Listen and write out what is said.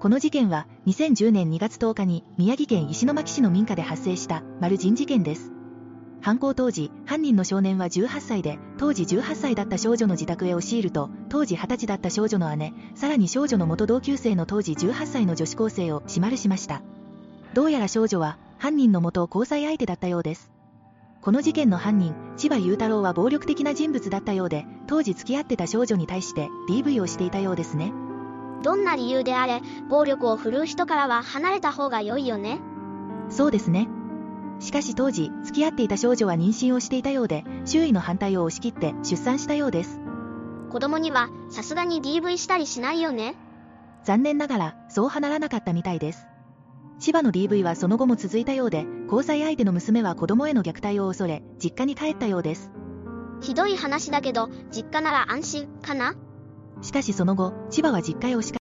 この事件は2010年2月10日に宮城県石巻市の民家で発生した丸人事件です。犯行当時、犯人の少年は18歳で、当時18歳だった少女の自宅へ押し入ると、当時20歳だった少女の姉、さらに少女の元同級生の当時18歳の女子高生を締まるしました。どうやら少女は、犯人の元交際相手だったようです。この事件の犯人、千葉雄太郎は暴力的な人物だったようで、当時付き合ってた少女に対して DV をしていたようですね。どんな理由であれ、暴力を振るう人からは離れた方が良いよね？そうですね。しかし当時、付き合っていた少女は妊娠をしていたようで、周囲の反対を押し切って出産したようです。子供には、さすがに DV したりしないよね？残念ながら、そう離らなかったみたいです。千葉の DV はその後も続いたようで、交際相手の娘は子供への虐待を恐れ、実家に帰ったようです。ひどい話だけど、実家なら安心かな？しかしその後、千葉は実家へ押し